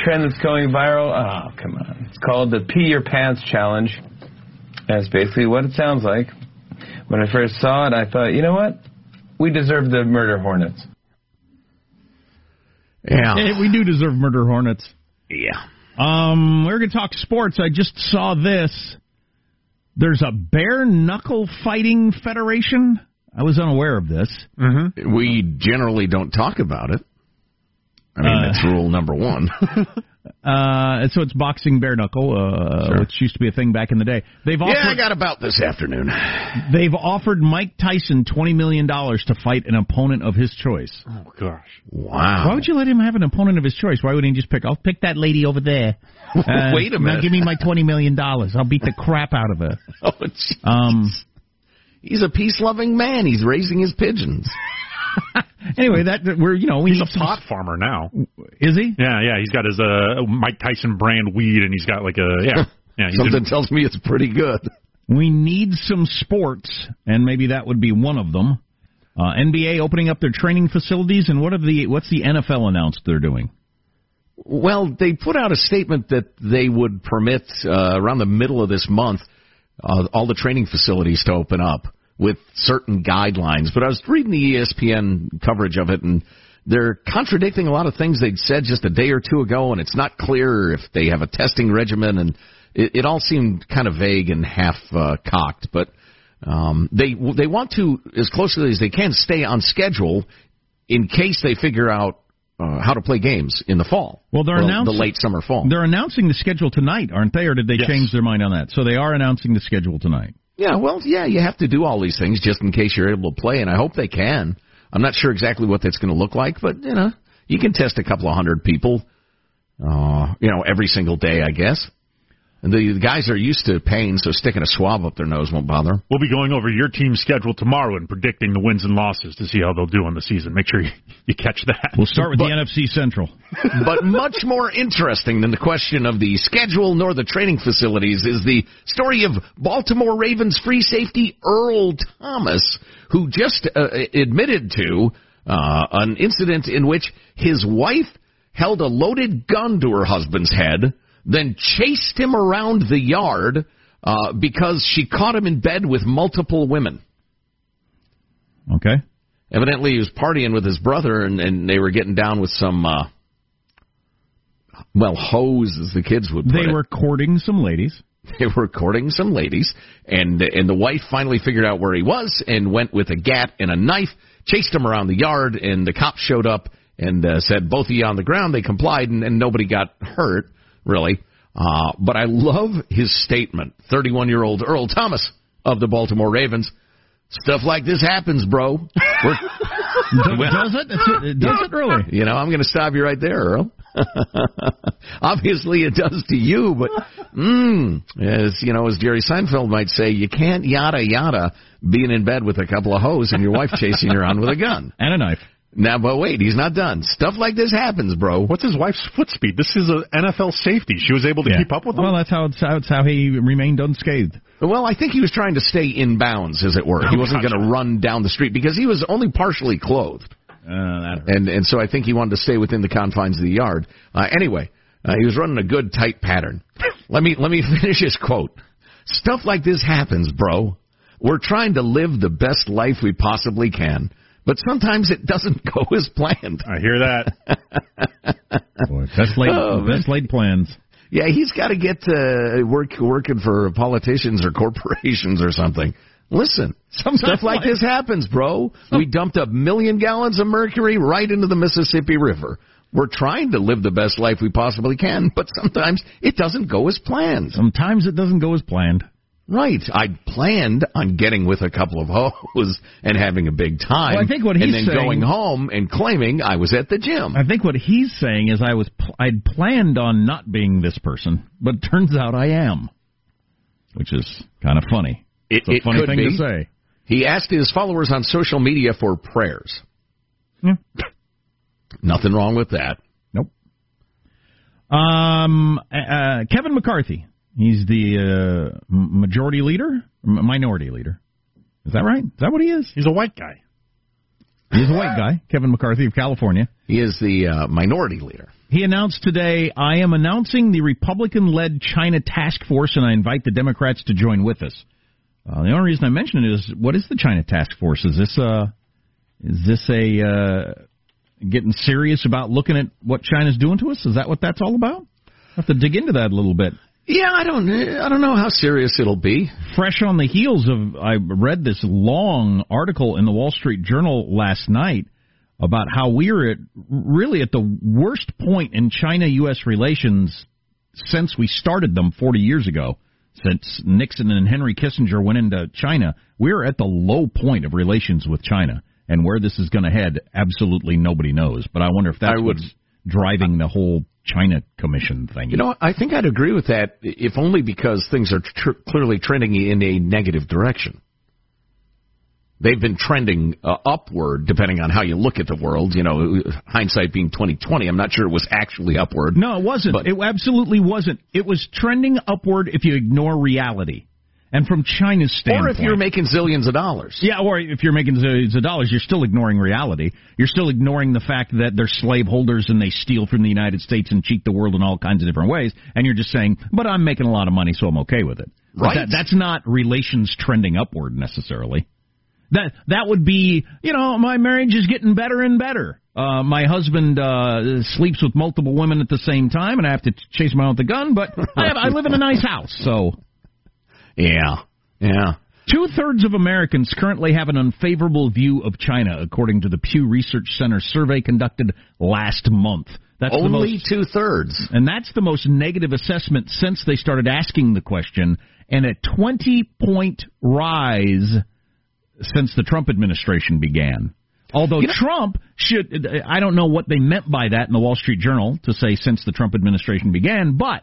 TikTok trend that's going viral. Oh, come on. It's called the Pee Your Pants Challenge. That's basically what it sounds like. When I first saw it, I thought, you know what? We deserve the murder hornets. Yeah. Hey, we do deserve murder hornets. Yeah. Um, we're going to talk sports. I just saw this. There's a bare knuckle fighting federation. I was unaware of this. Mm-hmm. We generally don't talk about it. I mean, Uh, that's rule number one. Uh, so it's boxing bare knuckle, uh, Sure. which used to be a thing back in the day. They've offered, yeah, I got about this afternoon. they've offered Mike Tyson twenty million dollars to fight an opponent of his choice. Oh gosh. Wow. Why would you let him have an opponent of his choice? Why wouldn't he just pick? I'll pick that lady over there. Uh, Wait a now minute. give me my twenty million dollars. I'll beat the crap out of her. Oh, jeez. Um. He's a peace-loving man. He's raising his pigeons. Anyway, that that we're you know we He's a some- pot farmer now. Is he? Yeah, yeah. He's got his uh, Mike Tyson brand weed, and he's got like a yeah, yeah. He's Something in- tells me it's pretty good. We need some sports, and maybe that would be one of them. Uh, NBA opening up their training facilities, and what are the what's the NFL announced they're doing? Well, they put out a statement that they would permit uh, around the middle of this month uh, all the training facilities to open up with certain guidelines. But I was reading the ESPN coverage of it, and they're contradicting a lot of things they'd said just a day or two ago, and it's not clear if they have a testing regimen, and it, it all seemed kind of vague and half uh, cocked. But um, they they want to as closely as they can stay on schedule in case they figure out uh, how to play games in the fall. Well, they're announcing the late summer fall. They're announcing the schedule tonight, aren't they? Or did they Yes. change their mind on that? So they are announcing the schedule tonight. Yeah, well, yeah, you have to do all these things just in case you're able to play, and I hope they can. I'm not sure exactly what that's going to look like, but you know, you can test a couple of hundred people, uh, you know, every single day, I guess. And the, the guys are used to pain, so sticking a swab up their nose won't bother 'em. We'll be going over your team's schedule tomorrow and predicting the wins and losses to see how they'll do in the season. Make sure you, you catch that. We'll start with But- the NFC Central. but much more interesting than the question of the schedule nor the training facilities is the story of Baltimore Ravens free safety Earl Thomas, who just uh, admitted to uh, an incident in which his wife held a loaded gun to her husband's head, then chased him around the yard uh, because she caught him in bed with multiple women. Okay. Evidently, he was partying with his brother, and, and they were getting down with some, uh, well, hoes, as the kids would put They it. were courting some ladies. They were courting some ladies, and and the wife finally figured out where he was and went with a gat and a knife, chased him around the yard, and the cops showed up and uh, said, "Both of you on the ground." They complied, and, and nobody got hurt, really. Uh, but I love his statement. Thirty-one-year-old Earl Thomas of the Baltimore Ravens. Stuff like this happens, bro. Does it? Does it really? you know, I'm going to stop you right there, Earl. Obviously, it does to you, but mm, as you know, as Jerry Seinfeld might say, you can't yada yada being in bed with a couple of hoes and your wife chasing you around with a gun. And a knife. Now, but wait, he's not done. Stuff like this happens, bro. What's his wife's foot speed? This is an NFL safety. She was able to Yeah. keep up with him. Well, that's how it's, that's how he remained unscathed. Well, I think he was trying to stay in bounds, as it were. He Oh, wasn't going to run down the street because he was only partially clothed. Uh, and and so I think he wanted to stay within the confines of the yard. Uh, anyway, uh, he was running a good tight pattern. let me let me finish his quote. Stuff like this happens, bro. We're trying to live the best life we possibly can, but sometimes it doesn't go as planned. I hear that. boy, best laid, Oh, man. best laid plans. Yeah, he's got to get to work working for politicians or corporations or something. Listen, Sometimes stuff like this happens, bro. We dumped a million gallons of mercury right into the Mississippi River. We're trying to live the best life we possibly can, but sometimes it doesn't go as planned. Sometimes it doesn't go as planned. Right. I'd planned on getting with a couple of hoes and having a big time. Well, I think what he's and then saying- going home and claiming I was at the gym. I think what he's saying is I was pl- I'd planned on not being this person, but turns out I am, which is kind of funny. It, It's a it funny could thing be. to say. He asked his followers on social media for prayers. Yeah. Nothing wrong with that. Nope. Um, uh, Kevin McCarthy. He's the uh, majority leader, M- minority leader. Is that right? Is that what he is? He's a white guy. He's a white guy, Kevin McCarthy of California. He is the uh, minority leader. He announced today, I am announcing the Republican led China task force, and I invite the Democrats to join with us. Uh, the only reason I mention it is, what is the China task force? Is this uh, is this a uh, getting serious about looking at what China's doing to us? Is that what that's all about? I have to dig into that a little bit. Yeah, I don't, I don't know how serious it'll be. Fresh on the heels of, I read this long article in the Wall Street Journal last night about how we're at really at the worst point in China-U.S. relations since we started them 40 years ago. Since Nixon and Henry Kissinger went into China, we're at the low point of relations with China. And where this is going to head, absolutely nobody knows. But I wonder if that's I would, driving the whole China Commission thing. You know, I think I'd agree with that, if only because things are tr- clearly trending in a negative direction. They've been trending uh, upward, depending on how you look at the world. You know, hindsight being twenty twenty. I'm not sure it was actually upward. No, it wasn't. But- it absolutely wasn't. It was trending upward if you ignore reality. And from China's standpoint, Or if you're making zillions of dollars. Yeah, or if you're making zillions of dollars, you're still ignoring reality. You're still ignoring the fact that they're slaveholders and they steal from the United States and cheat the world in all kinds of different ways. And you're just saying, but I'm making a lot of money, so I'm okay with it. Right. That, that's not relations trending upward necessarily. That that would be, you know, my marriage is getting better and better. Uh, my husband uh, sleeps with multiple women at the same time, and I have to chase him out with a gun. But I, have, I live in a nice house, so Yeah. Yeah. Two thirds of Americans currently have an unfavorable view of China, according to the Pew Research Center survey conducted last month. That's Only two thirds. and that's the most negative assessment since they started asking the question, and a 20 point rise since the Trump administration began. Although You know- Trump should, I don't know what they meant by that in the Wall Street Journal to say since the Trump administration began, but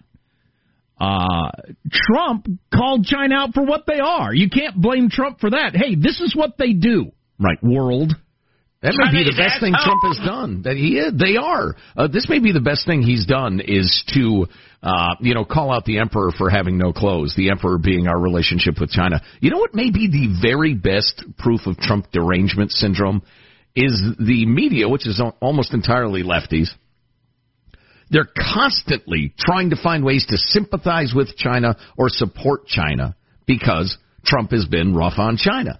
uh, Trump called China out for what they are. You can't blame Trump for that. Hey, this is what they do. Right. World. That may be the best thing Trump has done. That he is. They are. Uh, this may be the best thing he's done is to, uh, you know, call out the emperor for having no clothes. The emperor being our relationship with China. You know what may be the very best proof of Trump derangement syndrome is the media, which is almost entirely lefties. They're constantly trying to find ways to sympathize with China or support China because Trump has been rough on China.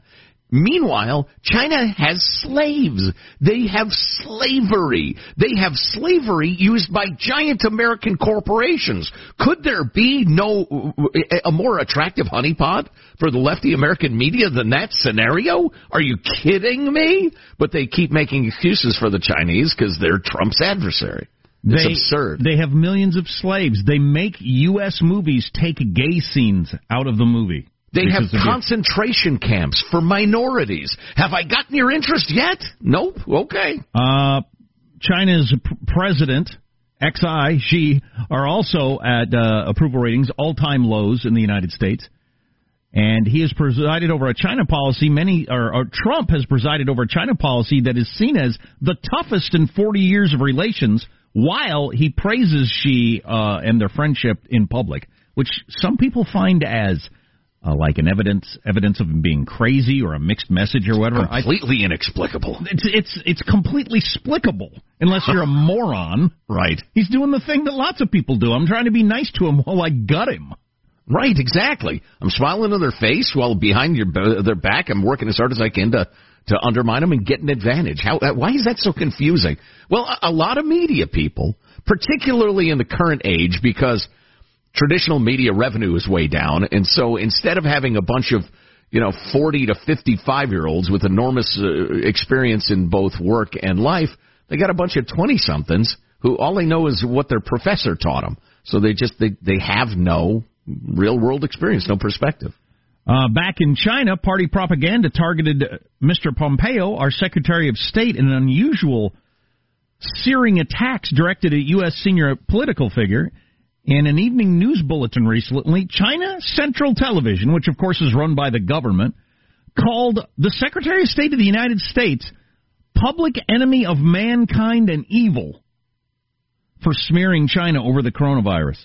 Meanwhile, China has slaves. They have slavery. They have slavery used by giant American corporations. Could there be no a more attractive honeypot for the lefty American media than that scenario? Are you kidding me? But they keep making excuses for the Chinese because they're Trump's adversary. It's they, absurd. They have millions of slaves. They make U.S. movies take gay scenes out of the movie. They have concentration camps for minorities. Have I gotten your interest yet? Nope. Okay. Uh, China's president, Xi, Xi, are also at uh, approval ratings all-time lows in the United States. And he has presided over a China policy. Many, or, or Trump has presided over a China policy that is seen as the toughest in 40 years of relations. While he praises Xi uh, and their friendship in public, which some people find as uh, like an evidence evidence of him being crazy or a mixed message or whatever. I, Completely inexplicable. it's it's it's completely splicable unless you're a moron. Right. He's doing the thing that lots of people do. I'm trying to be nice to him while I gut him. Right, exactly. I'm smiling in their face while behind your their back I'm working as hard as I can to to undermine them and get an advantage. How uh, why is that so confusing? Well, a, lot of media people, particularly in the current age because traditional media revenue is way down and so instead of having a bunch of you know 40 to 55 year olds with enormous uh, experience in both work and life, they got a bunch of 20 somethings who all they know is what their professor taught them. So they just they they have no real world experience, no perspective. Uh, back in China, party propaganda targeted uh, Mr. Pompeo, our Secretary of State, in an unusual searing attacks directed at U.S. senior political figure. In an evening news bulletin recently, China Central Television, which of course is run by the government, called the Secretary of State of the United States public enemy of mankind and evil for smearing China over the coronavirus.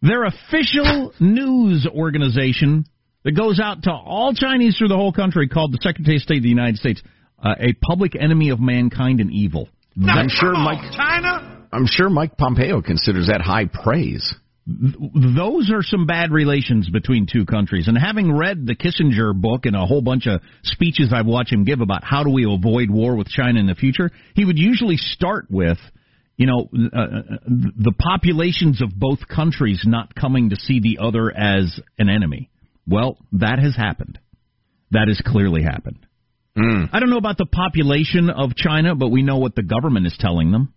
Their official news organization that goes out to all Chinese through the whole country called the Secretary of State of the United States uh, a public enemy of mankind and evil. I'm sure Mike China. I'm sure Mike Pompeo considers that high praise. Those are some bad relations between two countries. And having read the Kissinger book and a whole bunch of speeches I've watched him give about how do we avoid war with China in the future, he would usually start with, you know, uh, uh the populations of both countries not coming to see the other as an enemy. Well, that has happened. That has clearly happened. Mm. I don't know about the population of China, but we know what the government is telling them.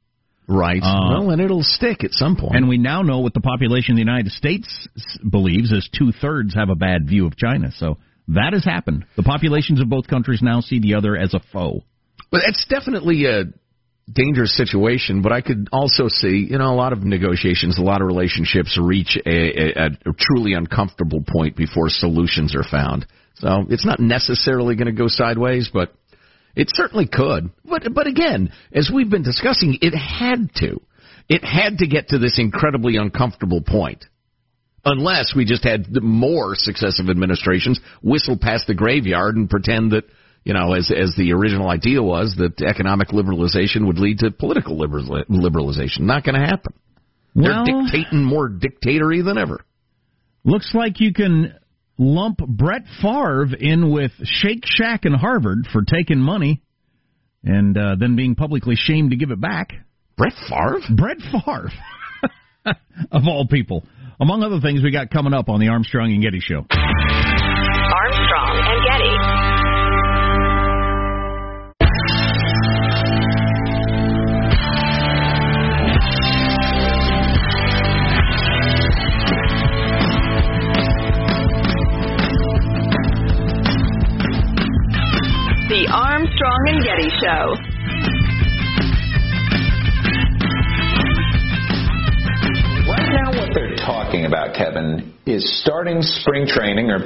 Right. Uh, well, and it'll stick at some point. And we now know what the population of the United States believes is two thirds have a bad view of China. So that has happened. The populations of both countries now see the other as a foe. But it's definitely a dangerous situation. But I could also see, you know, a lot of negotiations, a lot of relationships reach a, a, a truly uncomfortable point before solutions are found. So it's not necessarily going to go sideways, but it certainly could. But but again, as we've been discussing, it had to. It had to get to this incredibly uncomfortable point. Unless we just had more successive administrations whistle past the graveyard and pretend that, you know, as as the original idea was that economic liberalization would lead to political liberalization. Not going to happen. Well, They're dictating more dictatory than ever. Looks like you can lump Brett Favre in with Shake Shack and Harvard for taking money and uh, then being publicly shamed to give it back. Brett Favre? Brett Favre. of all people. Among other things, we got coming up on the Armstrong and Getty Show. About, Kevin, is starting spring training or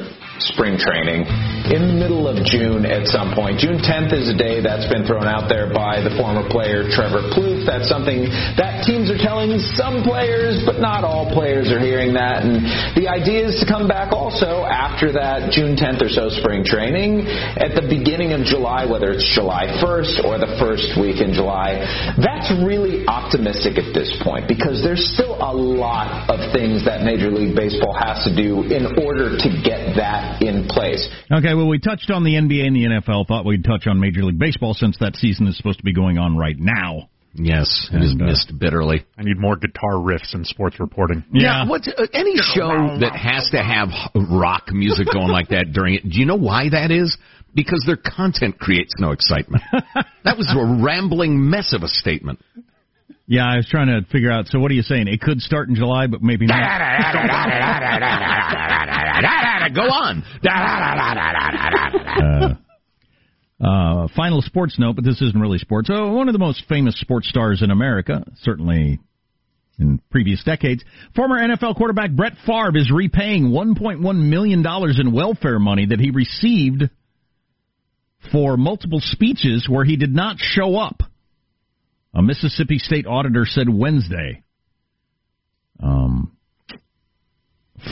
spring training in the middle of June at some point. June 10th is a day that's been thrown out there by the former player Trevor Plouffe. That's something that teams are telling some players, but not all players are hearing that. And the idea is to come back also after that June 10th or so spring training at the beginning of July, whether it's July 1st or the first week in July. That's really optimistic at this point because there's still a lot of things that Major League Baseball has has to do in order to get that in place. Okay, well, we touched on the NBA and the NFL. Thought we'd touch on Major League Baseball since that season is supposed to be going on right now. Yes, it is uh, missed bitterly. I need more guitar riffs in sports reporting. Yeah, yeah what uh, any show that has to have rock music going like that during it. Do you know why that is? Because their content creates no excitement. that was a rambling mess of a statement. Yeah, I was trying to figure out. So, what are you saying? It could start in July, but maybe not. Go on. uh, uh, final sports note, but this isn't really sports. Oh, one of the most famous sports stars in America, certainly in previous decades, former NFL quarterback Brett Favre is repaying $1.1 million in welfare money that he received for multiple speeches where he did not show up. A Mississippi state auditor said Wednesday. Um,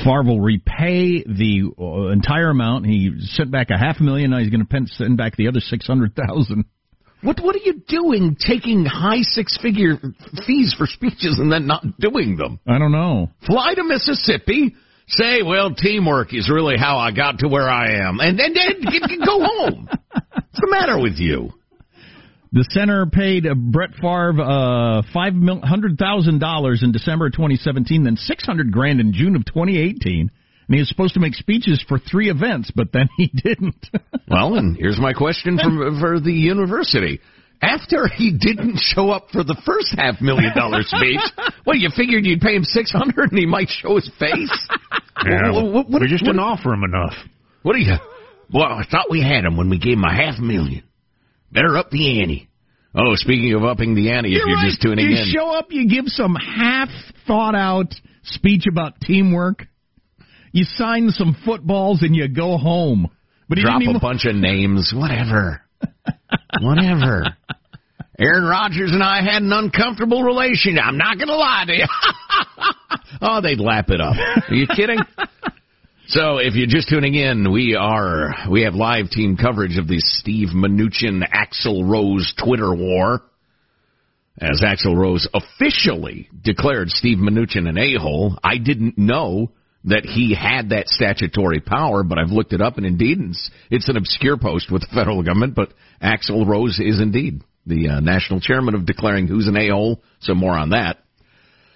Favre will repay the uh, entire amount. He sent back a half a million. Now he's going to send back the other six hundred thousand. What What are you doing? Taking high six figure fees for speeches and then not doing them? I don't know. Fly to Mississippi. Say, well, teamwork is really how I got to where I am, and then, then go home. What's the matter with you? The center paid Brett Favre uh, five hundred thousand dollars in December 2017, then six hundred grand in June of 2018. And he was supposed to make speeches for three events, but then he didn't. well, and here's my question from for the university. After he didn't show up for the first half million dollar speech, well, you figured you'd pay him six hundred and he might show his face. Yeah, what, what, what, we just didn't offer him enough. What do you? Well, I thought we had him when we gave him a half million. Better up the ante. Oh, speaking of upping the ante, you're if you're right. just tuning you in. You show up, you give some half thought out speech about teamwork. You sign some footballs and you go home. But Drop even... a bunch of names, whatever. whatever. Aaron Rodgers and I had an uncomfortable relationship. I'm not going to lie to you. oh, they'd lap it up. Are you kidding? So, if you're just tuning in, we are we have live team coverage of the Steve Mnuchin Axl Rose Twitter war. as Axl Rose officially declared Steve Mnuchin an a-hole. I didn't know that he had that statutory power, but I've looked it up, and indeed, it's, it's an obscure post with the federal government, but Axl Rose is indeed the uh, national chairman of declaring who's an a-hole, so more on that.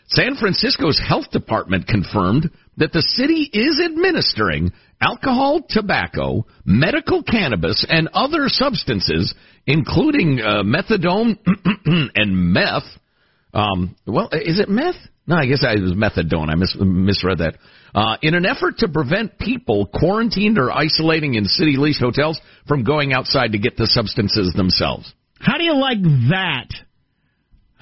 San Francisco's health department confirmed that the city is administering alcohol, tobacco, medical cannabis, and other substances, including uh, methadone and meth. Um, well, is it meth? No, I guess I, was methadone. I mis- misread that. Uh, in an effort to prevent people quarantined or isolating in city leased hotels from going outside to get the substances themselves. How do you like that?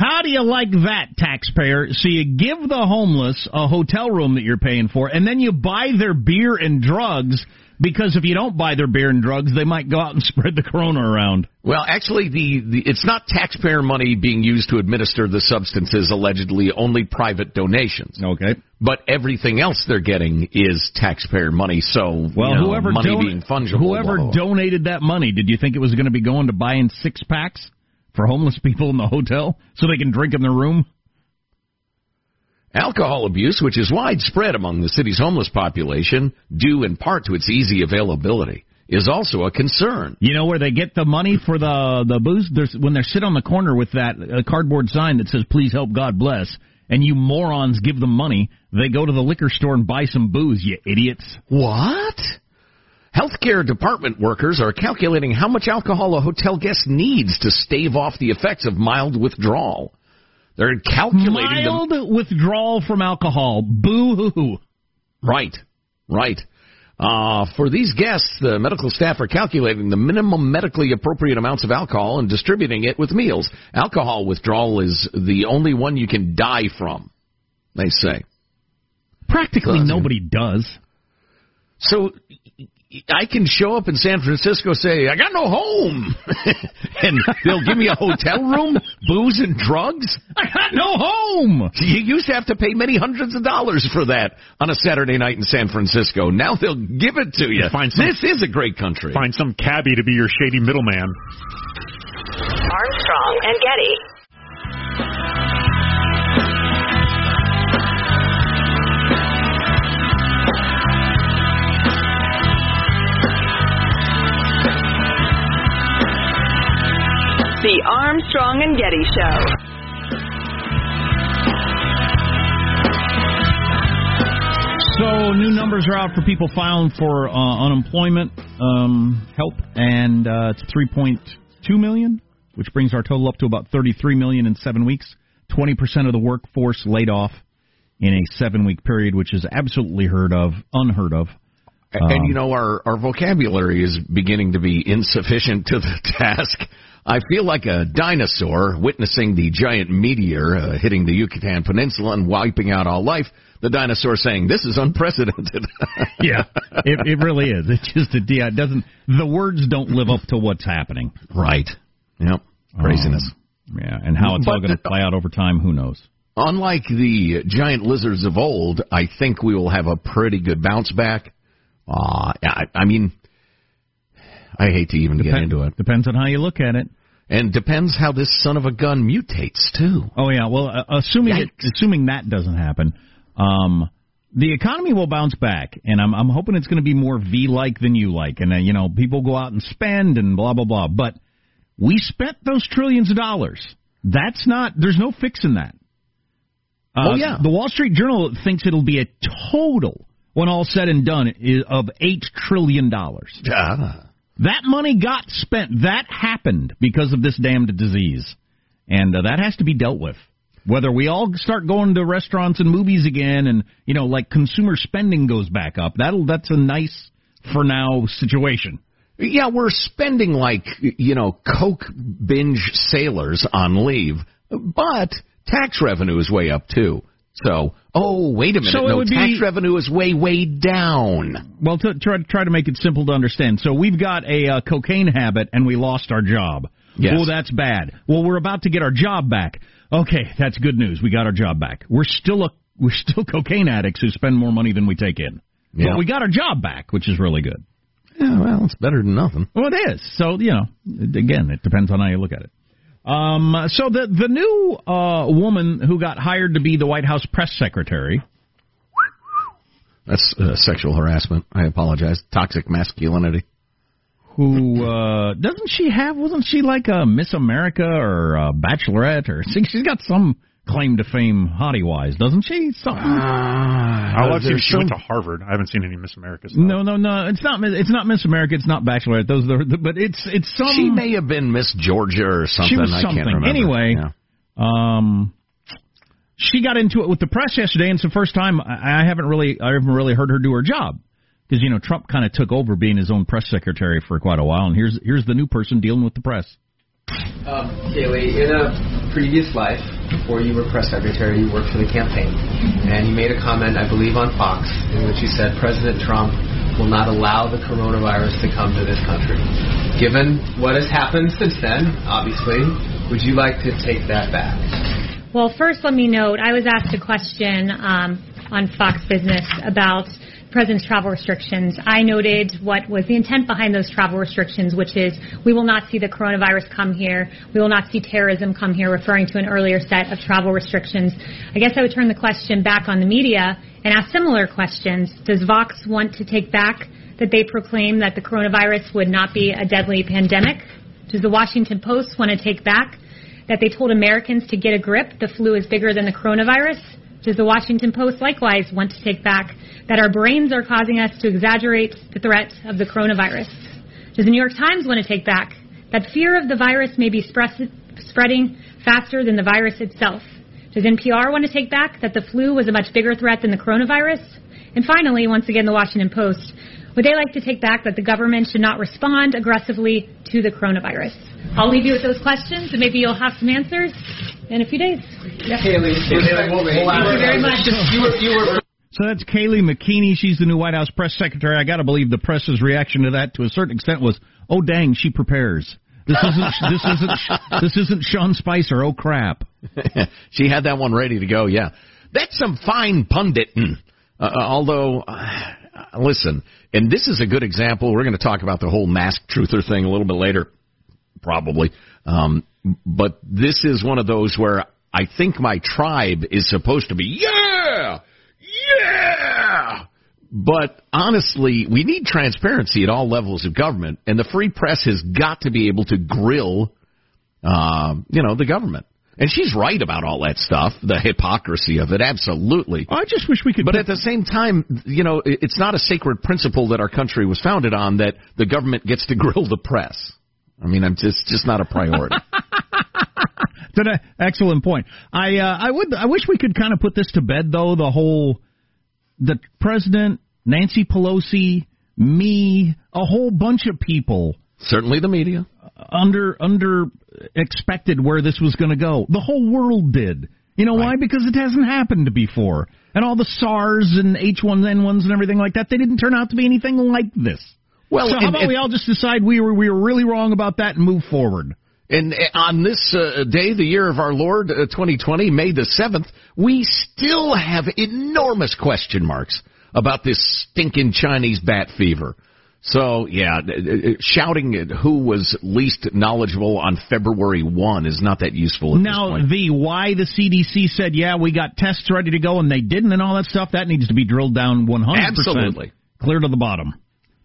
How do you like that, taxpayer? So you give the homeless a hotel room that you're paying for, and then you buy their beer and drugs because if you don't buy their beer and drugs, they might go out and spread the corona around. Well, actually, the, the it's not taxpayer money being used to administer the substances. Allegedly, only private donations. Okay. But everything else they're getting is taxpayer money. So, well, you know, whoever money don- being fungible. whoever donated that money, did you think it was going to be going to buying six packs for homeless people in the hotel so they can drink in their room? Alcohol abuse, which is widespread among the city's homeless population, due in part to its easy availability, is also a concern. You know where they get the money for the the booze? There's when they sit on the corner with that uh, cardboard sign that says "Please help God bless," and you morons give them money. They go to the liquor store and buy some booze. You idiots! What? Healthcare department workers are calculating how much alcohol a hotel guest needs to stave off the effects of mild withdrawal. They're calculating Mild the... withdrawal from alcohol. Boo hoo. Right, right. Uh, for these guests, the medical staff are calculating the minimum medically appropriate amounts of alcohol and distributing it with meals. Alcohol withdrawal is the only one you can die from, they say. Practically nobody does. So I can show up in San Francisco, say I got no home, and they'll give me a hotel room, booze and drugs. I got no home. You used to have to pay many hundreds of dollars for that on a Saturday night in San Francisco. Now they'll give it to you. Find some, this is a great country. Find some cabbie to be your shady middleman. Armstrong and Getty. The Armstrong and Getty Show. So new numbers are out for people filing for uh, unemployment um, help, and uh, it's 3.2 million, which brings our total up to about 33 million in seven weeks. 20 percent of the workforce laid off in a seven-week period, which is absolutely heard of, unheard of. And you know our our vocabulary is beginning to be insufficient to the task. I feel like a dinosaur witnessing the giant meteor uh, hitting the Yucatan Peninsula and wiping out all life. The dinosaur saying, "This is unprecedented." yeah, it, it really is. It's just a it doesn't. The words don't live up to what's happening. right. Yep. Craziness. Um, yeah, and how it's But all going to play out over time, who knows? Unlike the giant lizards of old, I think we will have a pretty good bounce back. Uh, I, I mean, I hate to even get into it. Depends on how you look at it. And depends how this son of a gun mutates too. Oh yeah, well, uh, assuming it, assuming that doesn't happen, um, the economy will bounce back, and I'm I'm hoping it's going to be more V-like than you like, and uh, you know people go out and spend and blah blah blah. But we spent those trillions of dollars. That's not. There's no fixing that. Uh, Oh, yeah. The Wall Street Journal thinks it'll be a total, when all said and done, of eight trillion dollars. Ah. That money got spent. That happened because of this damned disease. And uh, that has to be dealt with. Whether we all start going to restaurants and movies again and, you know, like consumer spending goes back up, that'll that's a nice for now situation. Yeah, we're spending like, you know, Coke binge sailors on leave, but tax revenue is way up too. So, oh, wait a minute. So it no, would tax be- revenue is way, way down. Well, to try try to make it simple to understand. So we've got a uh, cocaine habit and we lost our job. Yes. Oh, that's bad. Well, we're about to get our job back. Okay, that's good news. We got our job back. We're still a we're still cocaine addicts who spend more money than we take in. Yeah. But we got our job back, which is really good. Yeah, well, it's better than nothing. Well, it is. So, you know, again, it depends on how you look at it. Um, so the the new uh, woman who got hired to be the White House press secretary. That's uh, sexual harassment. I apologize. Toxic masculinity. Who uh, doesn't she have? Wasn't she like a Miss America or a Bachelorette or she's got some claim to fame hottie wise, doesn't she? Something. Uh, I'll see if she some- went to Harvard. I haven't seen any Miss Americas. no, no, no. It's not. It's not Miss America. It's not Bachelorette. Those are the. But it's it's some. She may have been Miss Georgia or something. She was I something. can't remember. Anyway, Yeah. Um, she got into it with the press yesterday, and it's the first time I I haven't really, I haven't really heard her do her job because you know Trump kind of took over being his own press secretary for quite a while, and here's here's the new person dealing with the press. Um, Kayleigh, in a previous life, before you were press secretary, you worked for the campaign, and you made a comment, I believe, on Fox, in which you said President Trump will not allow the coronavirus to come to this country. Given what has happened since then, obviously, would you like to take that back? Well, first, let me note I was asked a question um, on Fox Business about President's travel restrictions. I noted what was the intent behind those travel restrictions, which is we will not see the coronavirus come here. We will not see terrorism come here, referring to an earlier set of travel restrictions. I guess I would turn the question back on the media and ask similar questions. Does Vox want to take back that they proclaim that the coronavirus would not be a deadly pandemic? Does the Washington Post want to take back that they told Americans to get a grip, the flu is bigger than the coronavirus? Does the Washington Post likewise want to take back that our brains are causing us to exaggerate the threat of the coronavirus? Does the New York Times want to take back that fear of the virus may be spread- spreading faster than the virus itself? Does NPR want to take back that the flu was a much bigger threat than the coronavirus? And finally, once again, the Washington Post, would they like to take back that the government should not respond aggressively to the coronavirus? I'll leave you with those questions, and maybe you'll have some answers in a few days. Kayleigh, respectfully, Thank you very much. You were, you were So that's Kayleigh McEnany. She's the new White House press secretary. I got to believe the press's reaction to that, to a certain extent, was, "Oh dang, she prepares." This isn't this isn't this isn't Sean Spicer. Oh crap! she had that one ready to go. Yeah, that's some fine punditing. Uh, although, uh, listen, and this is a good example. We're going to talk about the whole mask truther thing a little bit later, probably. Um, but this is one of those where I think my tribe is supposed to be, yeah, yeah. But honestly, we need transparency at all levels of government, and the free press has got to be able to grill, uh, you know, the government. And she's right about all that stuff, the hypocrisy of it, absolutely. I just wish we could. But at the same time, you know, it's not a sacred principle that our country was founded on that the government gets to grill the press. I mean, I'm just just not a priority. That's an excellent point. I uh, I would I wish we could kind of put this to bed though. The whole the president, Nancy Pelosi, me, a whole bunch of people Certainly, the media. under under expected where this was going to go. The whole world did. You know why? Because it hasn't happened before. And all the SARS and H1N1s and everything like that, they didn't turn out to be anything like this. Well, so how and- about and- we all just decide we were we were really wrong about that and move forward? And uh, on this uh, day, the year of our Lord, uh, 2020, May the 7th, we still have enormous question marks about this stinking Chinese bat fever. So, yeah, shouting at who was least knowledgeable on February 1 is not that useful at Now, the why the CDC said, yeah, we got tests ready to go and they didn't and all that stuff, that needs to be drilled down 100%. Absolutely. Clear to the bottom.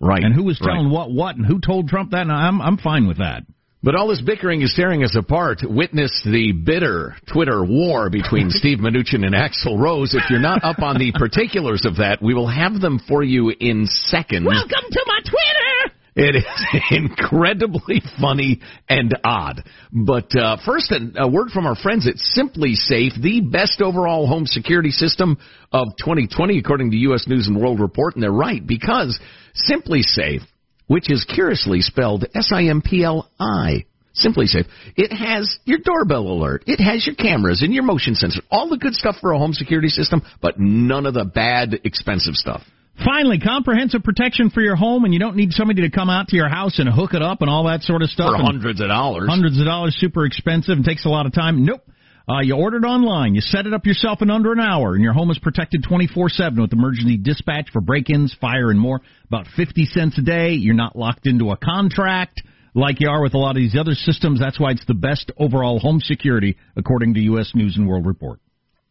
Right. And who was right. telling what what and who told Trump that, and I'm, I'm fine with that. But all this bickering is tearing us apart. Witness the bitter Twitter war between Steve Mnuchin and Axl Rose. If you're not up on the particulars of that, we will have them for you in seconds. Welcome to my Twitter! It is incredibly funny and odd. But uh, first, a, a word from our friends at SimpliSafe, the best overall home security system of 2020, according to U.S. News and World Report. And they're right because SimpliSafe, which is curiously spelled S-I-M-P-L-I. SimpliSafe. It has your doorbell alert. It has your cameras and your motion sensor. All the good stuff for a home security system, but none of the bad, expensive stuff. Finally, comprehensive protection for your home, and you don't need somebody to come out to your house and hook it up and all that sort of stuff. For hundreds of dollars. Hundreds of dollars, super expensive, and takes a lot of time. Nope. Uh, you order it online. You set it up yourself in under an hour, and your home is protected 24-7 with emergency dispatch for break-ins, fire, and more. About 50 cents a day. You're not locked into a contract. like you are with a lot of these other systems. That's why it's the best overall home security, according to U.S. News and World Report.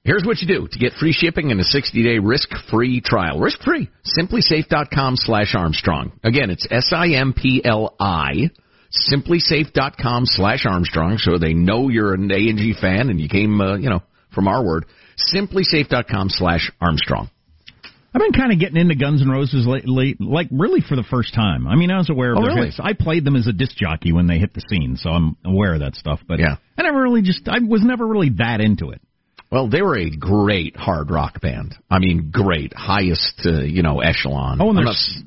Here's what you do to get free shipping and a 60-day risk-free trial. Risk-free. SimpliSafe.com slash Armstrong. Again, it's S-I-M-P-L-I. SimpliSafe.com slash Armstrong, so they know you're an A&G fan and you came, uh, you know, from our word. SimpliSafe.com slash Armstrong. I've been kind of getting into Guns N' Roses lately, like really for the first time. I mean, I was aware of Oh, their really? hits. I played them as a disc jockey when they hit the scene, so I'm aware of that stuff. But Yeah. I never really just, I was never really that into it. Well, they were a great hard rock band. I mean, great, highest, uh, you know, echelon. Oh, and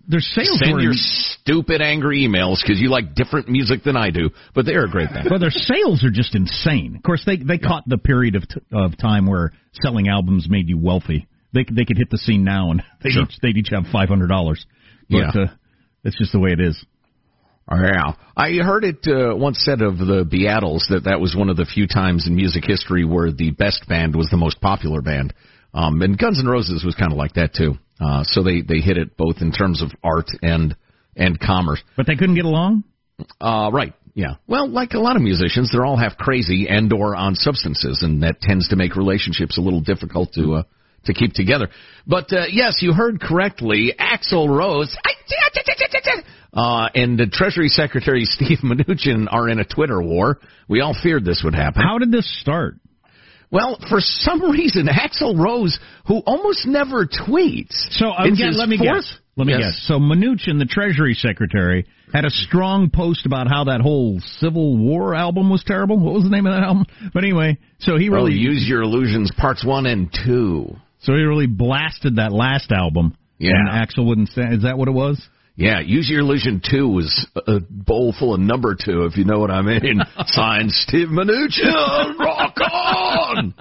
their, sales Send were, your stupid angry emails because you like different music than I do, but they're a great band. but their sales are just insane. Of course, they they caught the period of t- of time where selling albums made you wealthy. They they could hit the scene now and they Sure. each they'd each have five hundred dollars. But Yeah. uh, that's just the way it is. Yeah, I heard it uh, once said of the Beatles that that was one of the few times in music history where the best band was the most popular band. Um, and Guns N' Roses was kind of like that too. Uh, so they they hit it both in terms of art and and commerce. But they couldn't get along. Uh, right. Yeah. Well, like a lot of musicians, they're all half crazy and or on substances, and that tends to make relationships a little difficult to uh, to keep together. But uh, yes, you heard correctly. Axl Rose uh, and the Treasury Secretary Steve Mnuchin are in a Twitter war. We all feared this would happen. How did this start? Well, for some reason, Axl Rose, who almost never tweets, So um, his let me fourth- guess. Let me Yes. guess. So Mnuchin, the Treasury Secretary, had a strong post about how that whole Civil War album was terrible. What was the name of that album? But anyway, so he Well, really use your illusions, parts one and two. so he really blasted that last album. Yeah. And Axl wouldn't say. Is that what it was? Yeah, Use Your Illusion 2 was a bowl full of number two, if you know what I mean. Signed Steve Mnuchin, rock on!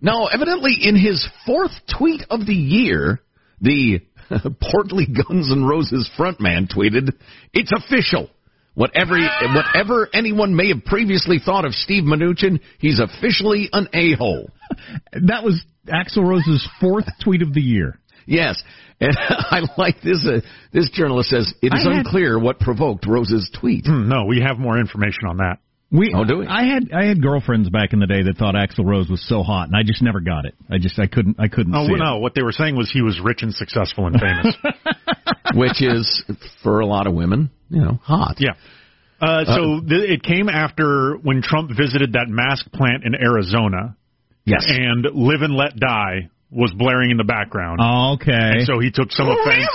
now, evidently in his fourth tweet of the year, the portly Guns N' Roses frontman tweeted, It's official. Whatever, whatever anyone may have previously thought of Steve Mnuchin, he's officially an a-hole. That was Axl Rose's fourth tweet of the year. Yes, and I like this. Uh, this journalist says it is had- unclear what provoked Rose's tweet. Hmm, no, we have more information on that. We, Oh, do we? I had I had girlfriends back in the day that thought Axl Rose was so hot, and I just never got it. I just I couldn't I couldn't Oh see no, what they were saying was he was rich and successful and famous. which is for a lot of women, you know, hot. yeah. Uh, so th- it came after when Trump visited that mask plant in Arizona, Yes. and "Live and Let Die" was blaring in the background. Oh, okay. And so he took some offense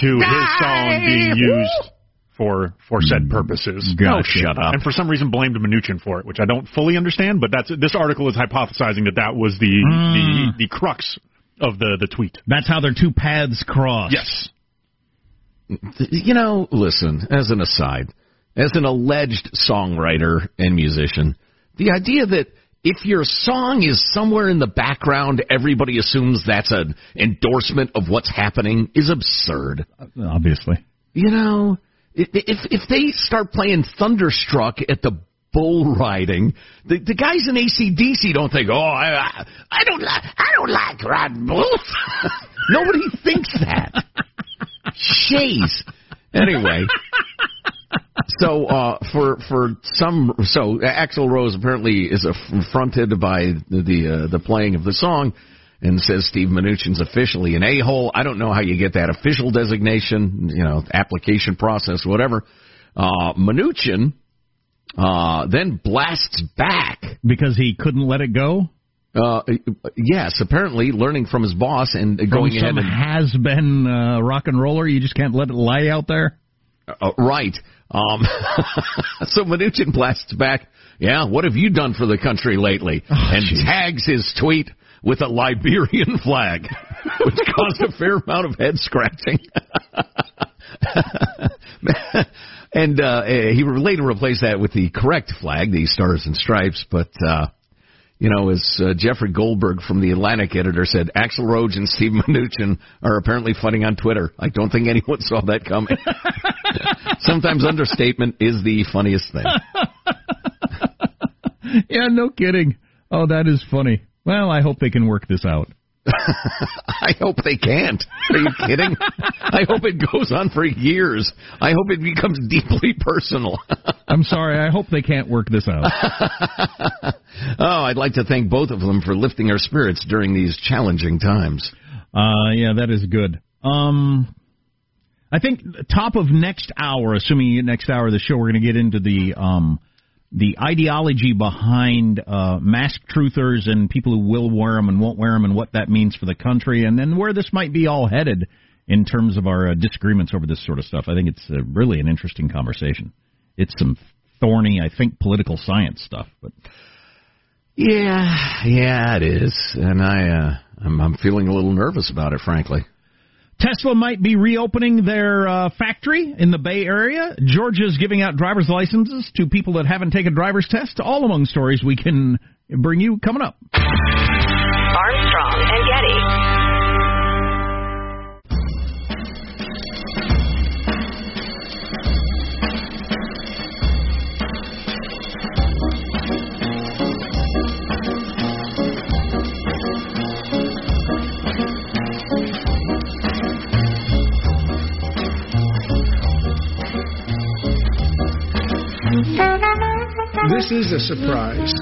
to his song being used for for said mm. purposes. Gotcha. Oh, shut up. And for some reason blamed Mnuchin for it, which I don't fully understand. But that's this article is hypothesizing that that was the the, mm. the crux of the the tweet. That's how their two paths cross. Yes. You know, listen, as an aside, as an alleged songwriter and musician, the idea that if your song is somewhere in the background, everybody assumes that's an endorsement of what's happening is absurd. Uh, obviously. You know, i- if if they start playing Thunderstruck at the bull riding, the the guys in ACDC don't think, oh, I I- I don't like I don't like riding bulls. Nobody thinks that. Jeez. Anyway. So uh, for for some so Axl Rose apparently is affronted by the the, uh, the playing of the song and says Steve Mnuchin's officially an a hole. I don't know how you get that official designation, you know, application process, whatever. Uh, Mnuchin uh, then blasts back. Because he couldn't let it go? Uh, yes, apparently learning from his boss and From going ahead and has been uh, rock and roller, you just can't let it lie out there? Uh, right. Um, so Mnuchin blasts back, yeah, what have you done for the country lately? and tags his tweet with a Liberian flag, which caused a fair amount of head scratching. and uh, he later replaced that with the correct flag, the Stars and Stripes, but. Uh, you know, as uh, Jeffrey Goldberg from the Atlantic editor said, Axl Rose and Steve Mnuchin are apparently fighting on Twitter. I don't think anyone saw that coming. Sometimes understatement is the funniest thing. yeah, no kidding. Oh, that is funny. Well, I hope they can work this out. I hope they can't. Are you kidding? I hope it goes on for years. I hope it becomes deeply personal. I'm sorry. I hope they can't work this out. oh, I'd like to thank both of them for lifting our spirits during these challenging times. Uh, yeah, that is good. Um, I think top of next hour, assuming next hour of the show, we're going to get into the um, the ideology behind uh, mask truthers and people who will wear them and won't wear them, and what that means for the country, and then where this might be all headed in terms of our uh, disagreements over this sort of stuff. I think it's uh, really an interesting conversation. It's some thorny, I think, political science stuff, but yeah, yeah, it is, and I uh, I'm, I'm feeling a little nervous about it, frankly. Tesla might be reopening their uh, factory in the Bay Area. Georgia's giving out driver's licenses to people that haven't taken driver's tests. All among stories we can bring you coming up. Armstrong and Getty. This is a surprise.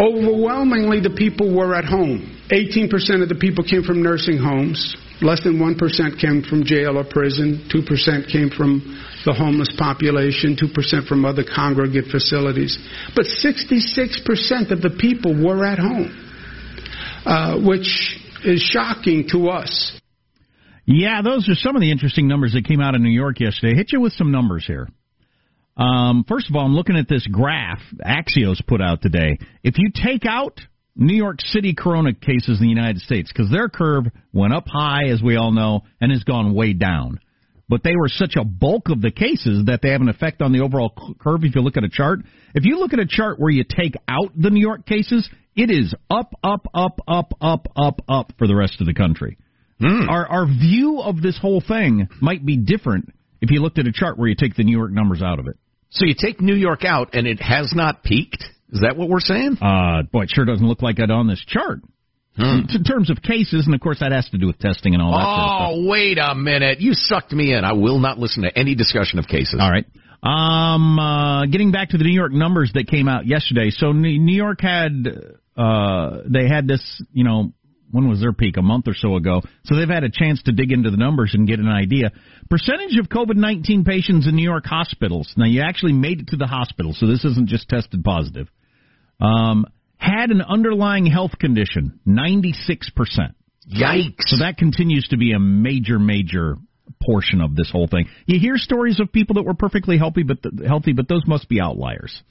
Overwhelmingly, the people were at home. 18% of the people came from nursing homes. Less than 1% came from jail or prison. 2% came from the homeless population. 2% from other congregate facilities. But 66% of the people were at home, uh, which is shocking to us. Yeah, those are some of the interesting numbers that came out in New York yesterday. Hit you with some numbers here. Um, first of all, I'm looking at this graph Axios put out today. If you take out New York City corona cases in the United States, because their curve went up high, as we all know, and has gone way down. But they were such a bulk of the cases that they have an effect on the overall curve if you look at a chart. If you look at a chart where you take out the New York cases, it is up, up, up, up, up, up, up for the rest of the country. Mm. Our, our view of this whole thing might be different if you looked at a chart where you take the New York numbers out of it. So you take New York out and it has not peaked? Is that what we're saying? Uh, boy, it sure doesn't look like it on this chart. Hmm. In terms of cases, and of course that has to do with testing and all that. Oh, sort of oh, wait a minute! You sucked me in. I will not listen to any discussion of cases. All right. Um, uh, getting back to the New York numbers that came out yesterday. So New York had uh, they had this, you know, when was their peak? A month or so ago. So they've had a chance to dig into the numbers and get an idea. Percentage of COVID 19 patients in New York hospitals. Now, you actually made it to the hospital, so this isn't just tested positive. Um, had an underlying health condition, 96%. Yikes. So that continues to be a major, major portion of this whole thing. You hear stories of people that were perfectly healthy, but healthy, but those must be outliers.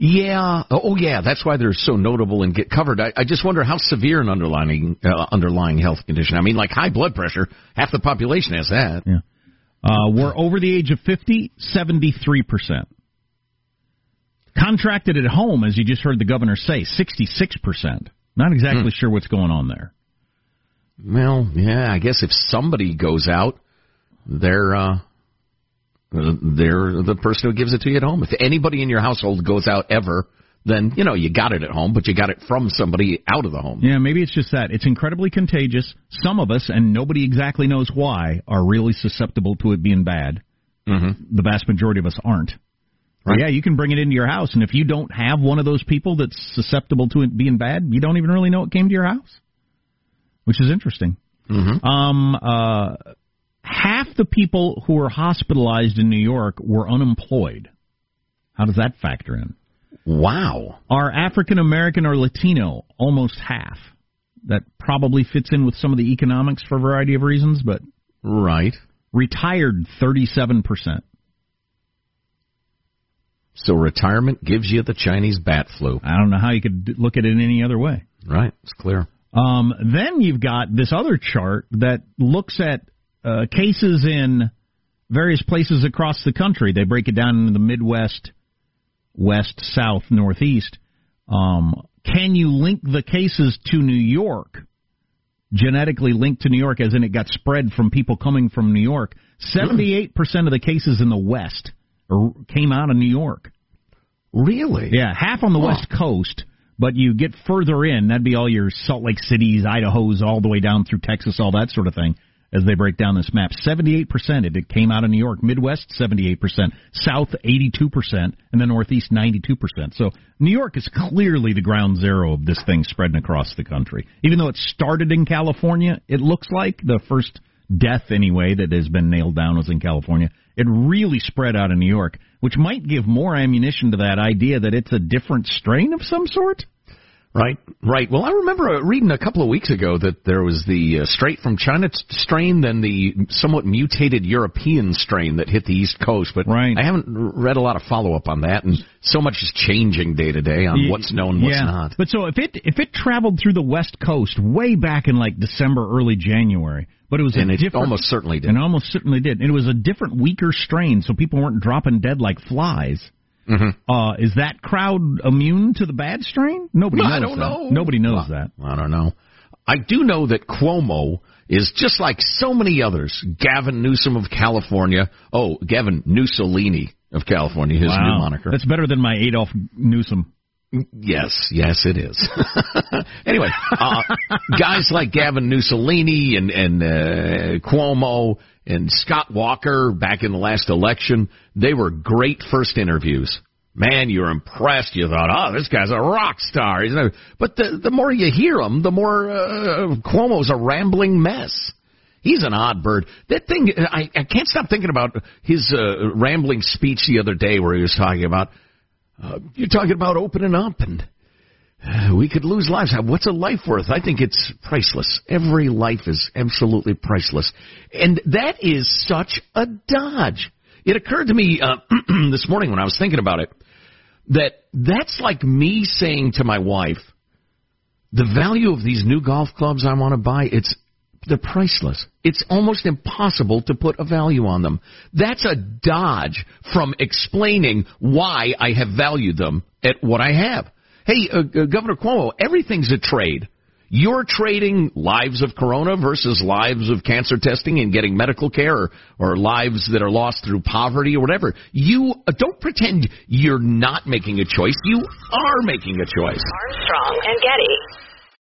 Yeah. Oh, yeah. That's why they're so notable and get covered. I, I just wonder how severe an underlying uh, underlying health condition. I mean, like high blood pressure. Half the population has that. Yeah. Uh, we're over the age of 50, 73 percent. Contracted at home, as you just heard the governor say, 66 percent. Not exactly hmm. sure what's going on there. Well, yeah, I guess if somebody goes out, they're uh, they're the person who gives it to you at home. If anybody in your household goes out ever, then you know you got it at home, but you got it from somebody out of the home. Yeah, maybe it's just that it's incredibly contagious. Some of us, and nobody exactly knows why, are really susceptible to it being bad. Mm-hmm. The vast majority of us aren't. Right. Yeah, you can bring it into your house, and if you don't have one of those people that's susceptible to it being bad, you don't even really know it came to your house, which is interesting. Mm-hmm. Um, uh, half the people who were hospitalized in New York were unemployed. How does that factor in? Wow. Are African American or Latino almost half? That probably fits in with some of the economics for a variety of reasons, but. Right. Retired 37%. So retirement gives you the Chinese bat flu. I don't know how you could look at it in any other way. Right, it's clear. Um, then you've got this other chart that looks at uh, cases in various places across the country. They break it down into the Midwest, West, South, Northeast. Um, can you link the cases to New York? Genetically linked to New York, as in it got spread from people coming from New York. 78% of the cases in the West came out of New York. Really? Yeah, half on the huh. West Coast, But you get further in, that'd be all your Salt Lake Cities, Idaho's, all the way down through Texas, all that sort of thing as they break down this map. 78% it came out of New York. Midwest, 78%. South, 82%. And the Northeast, 92%. So New York is clearly the ground zero of this thing spreading across the country. Even though it started in California, it looks like the first death anyway that has been nailed down was in California. It really spread out in New York, which might give more ammunition to that idea that it's a different strain of some sort. Right, right. Well, I remember uh, reading a couple of weeks ago that there was the uh, straight from China strain, then the somewhat mutated European strain that hit the East Coast. But right. I haven't read a lot of follow up on that, and so much is changing day to day on what's known, what's yeah. not. But so if it if it traveled through the West Coast way back in like December, early January, but it was and a it different, almost certainly did, and almost certainly did. And it was a different, weaker strain, so people weren't dropping dead like flies. Mm-hmm. Uh, is that crowd immune to the bad strain? Nobody knows I don't that. know. Nobody knows well, that. I don't know. I do know that Cuomo is just like so many others. Gavin Newsom of California. Oh, Gavin Mussolini of California, his wow. new moniker. That's better than my Adolf Newsom. Yes, yes, it is. anyway, uh, guys like Gavin Mussolini and and uh, Cuomo and Scott Walker back in the last election, they were great first interviews. Man, you're impressed. You thought, oh, this guy's a rock star. But the the more you hear him, the more uh, Cuomo's a rambling mess. He's an odd bird. That thing, I, I can't stop thinking about his uh, rambling speech the other day where he was talking about uh, you're talking about opening up and we could lose lives. What's a life worth? I think it's priceless. Every life is absolutely priceless. And that is such a dodge. It occurred to me uh, this morning when I was thinking about it that that's like me saying to my wife, the value of these new golf clubs I want to buy, it's they're priceless. It's almost impossible to put a value on them. That's a dodge from explaining why I have valued them at what I have. Hey, uh, uh, Governor Cuomo, everything's a trade. You're trading lives of corona versus lives of cancer testing and getting medical care or, or lives that are lost through poverty or whatever. You uh, don't pretend you're not making a choice. You are making a choice. Armstrong and Getty.